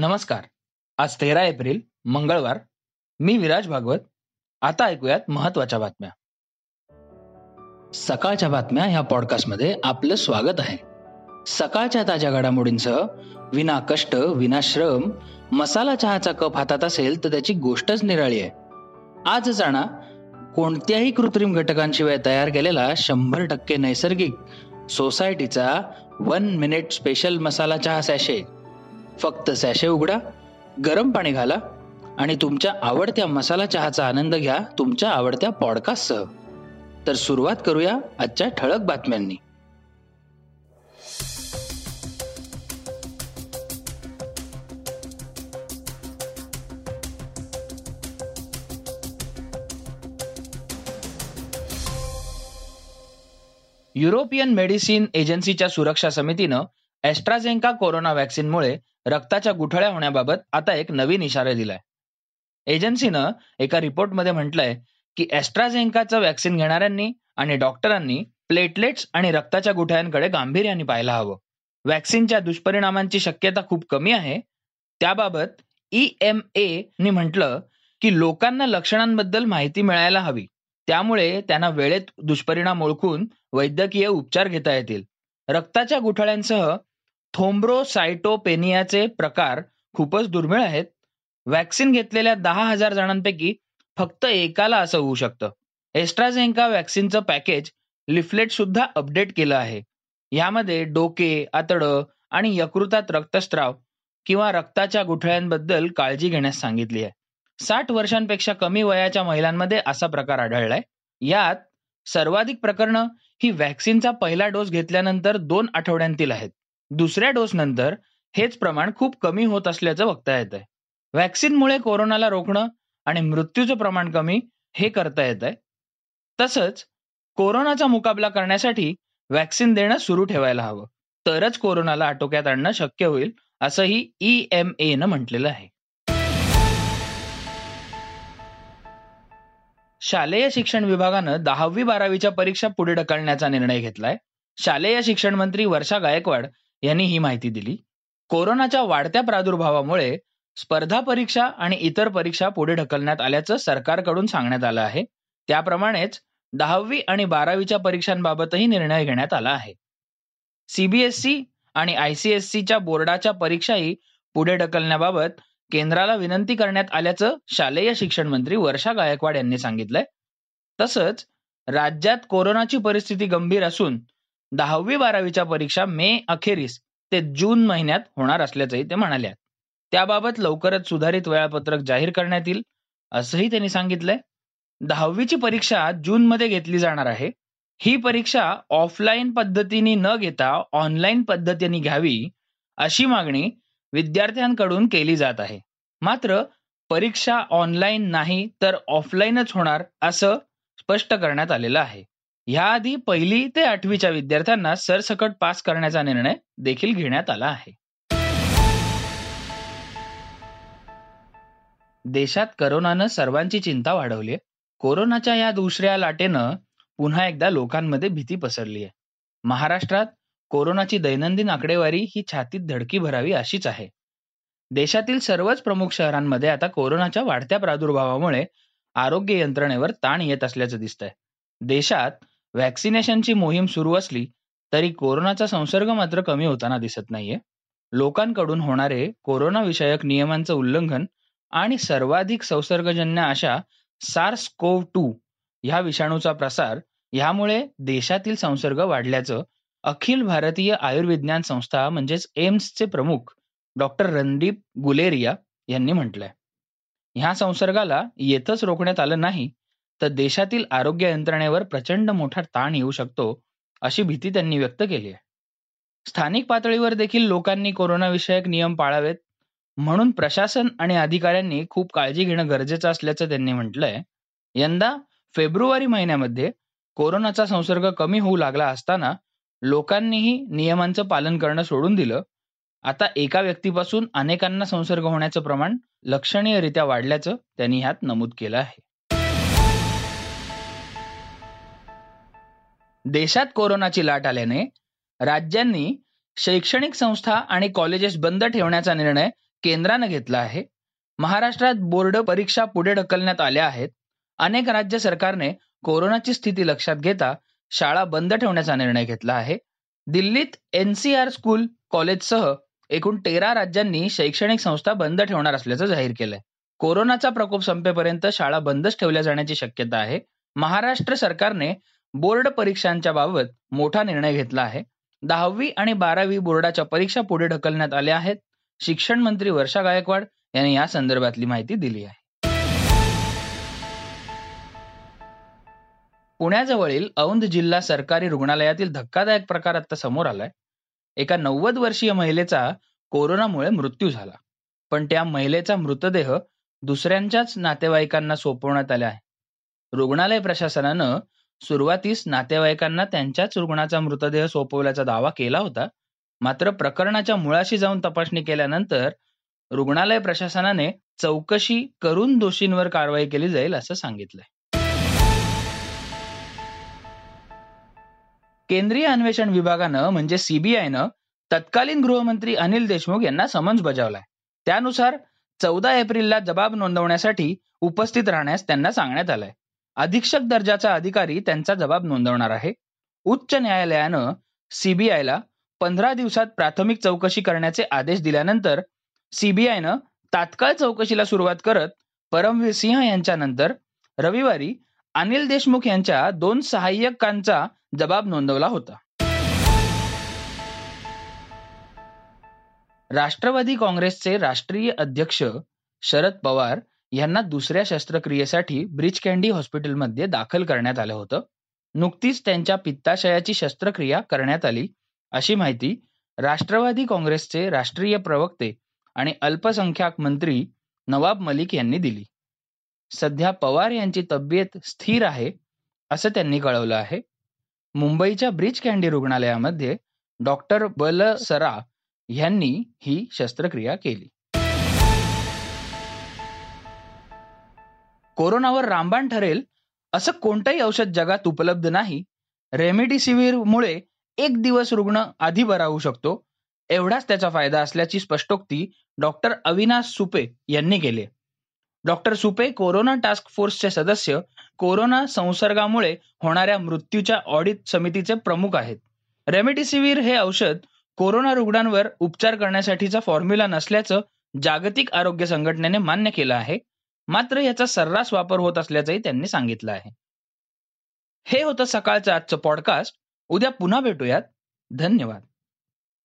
नमस्कार. आज तेरा एप्रिल मंगळवार. मी विराज भागवत. आता ऐकूयात महत्त्वाच्या बातम्या. सकाळच्या बातम्या ह्या पॉडकास्टमध्ये आपलं स्वागत आहे. सकाळच्या ताज्या घडामोडींसह विना कष्ट विना श्रम मसाला चहाचा कप हातात असेल तर त्याची गोष्टच निराळी आहे. आज जाणा कोणत्याही कृत्रिम घटकांशिवाय तयार केलेला शंभर टक्के नैसर्गिक सोसायटीचा वन मिनिट स्पेशल मसाला चहा सॅशे फक्त सॅशे उघडा गरम पाणी घाला आणि तुमच्या आवडत्या मसाला चहाचा आनंद घ्या तुमच्या आवडत्या पॉडकास्टसह. तर सुरुवात करूया आजच्या ठळक बातम्यांनी. युरोपियन मेडिसिन एजन्सीच्या सुरक्षा समितीनं एस्ट्राझेंका कोरोना व्हॅक्सिनमुळे रक्ताच्या गुठळ्या होण्याबाबत आता एक नवीन इशारा दिलाय. एजन्सीनं एका रिपोर्टमध्ये म्हटलंय की एस्ट्राझेंकाचं व्हॅक्सिन घेणाऱ्यांनी आणि डॉक्टरांनी प्लेटलेट्स आणि रक्ताच्या गुठळ्यांकडे गांभीर्याने पाहायला हवं. व्हॅक्सिनच्या दुष्परिणामांची शक्यता खूप कमी आहे. त्याबाबत ई एम ए म्हटलं की लोकांना लक्षणांबद्दल माहिती मिळायला हवी. त्यामुळे त्यांना वेळेत दुष्परिणाम ओळखून वैद्यकीय उपचार घेता येतील. रक्ताच्या गुठळ्यांसह थोम्ब्रोसायटोपेनियाचे प्रकार खूपच दुर्मिळ आहेत. व्हॅक्सिन घेतलेल्या दहा हजार जणांपैकी फक्त एकाला असं होऊ शकतं. एस्ट्राझेंका व्हॅक्सिनचं पॅकेज लिफलेट सुद्धा अपडेट केलं आहे. यामध्ये डोके आतडं आणि यकृतात रक्तस्त्राव किंवा रक्ताच्या गुठळ्यांबद्दल काळजी घेण्यास सांगितली आहे. साठ वर्षांपेक्षा कमी वयाच्या महिलांमध्ये असा प्रकार आढळलाय. यात सर्वाधिक प्रकरणं ही व्हॅक्सिनचा पहिला डोस घेतल्यानंतर दोन आठवड्यांतील आहेत. दुसऱ्या डोस नंतर हेच प्रमाण खूप कमी होत असल्याचं बघता येत आहे व्हॅक्सिनमुळे कोरोनाला रोखणं आणि मृत्यूचं प्रमाण कमी हे करता येत आहे तसंच कोरोनाचा मुकाबला करण्यासाठी व्हॅक्सिन देणं सुरू ठेवायला हवं. तरच कोरोनाला आटोक्यात आणणं शक्य होईल असंही ई एम एनं म्हटलेलं आहे. शालेय शिक्षण विभागानं दहावी बारावीच्या परीक्षा पुढे ढकलण्याचा निर्णय घेतलाय. शालेय शिक्षण मंत्री वर्षा गायकवाड यांनी ही माहिती दिली. कोरोनाच्या वाढत्या प्रादुर्भावामुळे स्पर्धा परीक्षा आणि इतर परीक्षा पुढे ढकलण्यात आल्याचं सरकारकडून सांगण्यात आलं आहे. त्याप्रमाणेच दहावी आणि बारावीच्या परीक्षांबाबतही निर्णय घेण्यात आला आहे. सीबीएसई आणि आयसीएससीच्या बोर्डाच्या परीक्षाही पुढे ढकलण्याबाबत केंद्राला विनंती करण्यात आल्याचं शालेय शिक्षण मंत्री वर्षा गायकवाड यांनी सांगितलंय. तसंच राज्यात कोरोनाची परिस्थिती गंभीर असून दहावी बारावीच्या परीक्षा मे अखेरीस ते जून महिन्यात होणार असल्याचंही ते म्हणाले. त्याबाबत लवकरच सुधारित वेळापत्रक जाहीर करण्यात येईल असंही त्यांनी सांगितलंय. दहावीची परीक्षा जून मध्ये घेतली जाणार आहे. ही परीक्षा ऑफलाईन पद्धतीने न घेता ऑनलाईन पद्धतीने घ्यावी अशी मागणी विद्यार्थ्यांकडून केली जात आहे. मात्र परीक्षा ऑनलाईन नाही तर ऑफलाईनच होणार असं स्पष्ट करण्यात आलेलं आहे. याआधी पहिली ते आठवीच्या विद्यार्थ्यांना सरसकट पास करण्याचा निर्णय देखील घेण्यात आला आहे. देशात करोनानं सर्वांची चिंता वाढवली आहे कोरोनाच्या या दुसऱ्या लाटेनं पुन्हा एकदा लोकांमध्ये भीती पसरली आहे महाराष्ट्रात कोरोनाची दैनंदिन आकडेवारी ही छातीत धडकी भरावी अशीच आहे. देशातील सर्वच प्रमुख शहरांमध्ये आता कोरोनाच्या वाढत्या प्रादुर्भावामुळे आरोग्य यंत्रणेवर ताण येत असल्याचं दिसतंय. देशात व्हॅक्सिनेशनची मोहीम सुरू असली तरी कोरोनाचा संसर्ग मात्र कमी होताना दिसत नाहीये. लोकांकडून होणारे कोरोना विषयक नियमांचं उल्लंघन आणि सर्वाधिक संसर्गजन्य अशा सार्स कोव टू ह्या विषाणूचा प्रसार ह्यामुळे देशातील संसर्ग वाढल्याचं अखिल भारतीय आयुर्विज्ञान संस्था म्हणजेच एम्सचे प्रमुख डॉक्टर रणदीप गुलेरिया यांनी म्हटलंय. ह्या संसर्गाला येतच रोखण्यात आलं नाही तर देशातील आरोग्य यंत्रणेवर प्रचंड मोठा ताण येऊ शकतो अशी भीती त्यांनी व्यक्त केली आहे. स्थानिक पातळीवर देखील लोकांनी कोरोना विषयक नियम पाळावेत म्हणून प्रशासन आणि अधिकाऱ्यांनी खूप काळजी घेणं गरजेचं असल्याचं त्यांनी म्हटलंय. यंदा फेब्रुवारी महिन्यामध्ये कोरोनाचा संसर्ग कमी होऊ लागला असताना लोकांनीही नियमांचं पालन करणं सोडून दिलं. आता एका व्यक्तीपासून अनेकांना संसर्ग होण्याचं प्रमाण लक्षणीयरित्या वाढल्याचं त्यांनी ह्यात नमूद केलं आहे. देशात कोरोनाची लाट आल्याने राज्यांनी शैक्षणिक संस्था आणि कॉलेजेस बंद ठेवण्याचा निर्णय केंद्रानं घेतला आहे. महाराष्ट्रात बोर्ड परीक्षा पुढे ढकलण्यात आल्या आहेत. अनेक राज्य सरकारने कोरोनाची स्थिती लक्षात घेता शाळा बंद ठेवण्याचा निर्णय घेतला आहे. दिल्लीत एनसीआर स्कूल कॉलेजसह एकूण तेरा राज्यांनी शैक्षणिक संस्था बंद ठेवणार असल्याचं जाहीर केलंय. कोरोनाचा प्रकोप संपेपर्यंत शाळा बंदच ठेवल्या जाण्याची शक्यता आहे. महाराष्ट्र सरकारने बोर्ड परीक्षांच्या बाबत मोठा निर्णय घेतला आहे. दहावी आणि बारावी बोर्डाच्या परीक्षा पुढे ढकलण्यात आल्या आहेत. शिक्षण मंत्री वर्षा गायकवाड यांनी या संदर्भातली माहिती दिली आहे. पुण्याजवळील औंध जिल्हा सरकारी रुग्णालयातील धक्कादायक प्रकार आता समोर आलाय. एका नव्वद वर्षीय महिलेचा कोरोनामुळे मृत्यू झाला. पण त्या महिलेचा मृतदेह दुसऱ्यांच्याच नातेवाईकांना सोपवण्यात आला आहे. रुग्णालय प्रशासनानं सुरुवातीस नातेवाईकांना त्यांच्याच रुग्णाचा मृतदेह सोपवल्याचा दावा केला होता. मात्र प्रकरणाच्या मुळाशी जाऊन तपासणी केल्यानंतर रुग्णालय प्रशासनाने चौकशी करून दोषींवर कारवाई केली जाईल असं सांगितलंय. केंद्रीय अन्वेषण विभागानं म्हणजे सीबीआयनं तत्कालीन गृहमंत्री अनिल देशमुख यांना समन्स बजावलाय. त्यानुसार चौदा एप्रिलला जबाब नोंदवण्यासाठी उपस्थित राहण्यास त्यांना सांगण्यात आलंय. अधीक्षक दर्जाचा अधिकारी त्यांचा जबाब नोंदवणार आहे. उच्च न्यायालयानं सीबीआयला पंधरा दिवसात प्राथमिक चौकशी करण्याचे आदेश दिल्यानंतर सीबीआयनं तात्काळ चौकशीला सुरुवात करत परमवीर सिंह यांच्या नंतर रविवारी अनिल देशमुख यांच्या दोन सहाय्यकांचा जबाब नोंदवला होता. राष्ट्रवादी काँग्रेसचे राष्ट्रीय अध्यक्ष शरद पवार यांना दुसऱ्या शस्त्रक्रियेसाठी ब्रिज कॅन्डी हॉस्पिटलमध्ये दाखल करण्यात आलं होतं. नुकतीच त्यांच्या पित्ताशयाची शस्त्रक्रिया करण्यात आली. अशी माहिती राष्ट्रवादी काँग्रेसचे राष्ट्रीय प्रवक्ते आणि अल्पसंख्याक मंत्री नवाब मलिक यांनी दिली. सध्या पवार यांची तब्येत स्थिर आहे असं त्यांनी कळवलं आहे. मुंबईच्या ब्रिज कॅन्डी रुग्णालयामध्ये डॉक्टर बलसरा यांनी ही शस्त्रक्रिया केली. कोरोनावर रामबाण ठरेल असं कोणतंही औषध जगात उपलब्ध नाही. रेमडेसिवीर एक दिवस रुग्ण आधी बरा होऊ शकतो. एवढाच त्याचा फायदा असल्याची स्पष्टोक्ती डॉक्टर अविनाश सुपे यांनी केली डॉक्टर सुपे कोरोना टास्क फोर्सचे सदस्य कोरोना संसर्गामुळे होणाऱ्या मृत्यूच्या ऑडिट समितीचे प्रमुख आहेत. रेमडेसिवीर हे औषध कोरोना रुग्णांवर उपचार करण्यासाठीचा फॉर्म्युला नसल्याचं जागतिक आरोग्य संघटनेने मान्य केलं आहे. मात्र याचा सर्रास वापर होत असल्याचंही त्यांनी सांगितलं आहे. हे होतं सकाळचं आजचं पॉडकास्ट उद्या पुन्हा भेटूयात. धन्यवाद.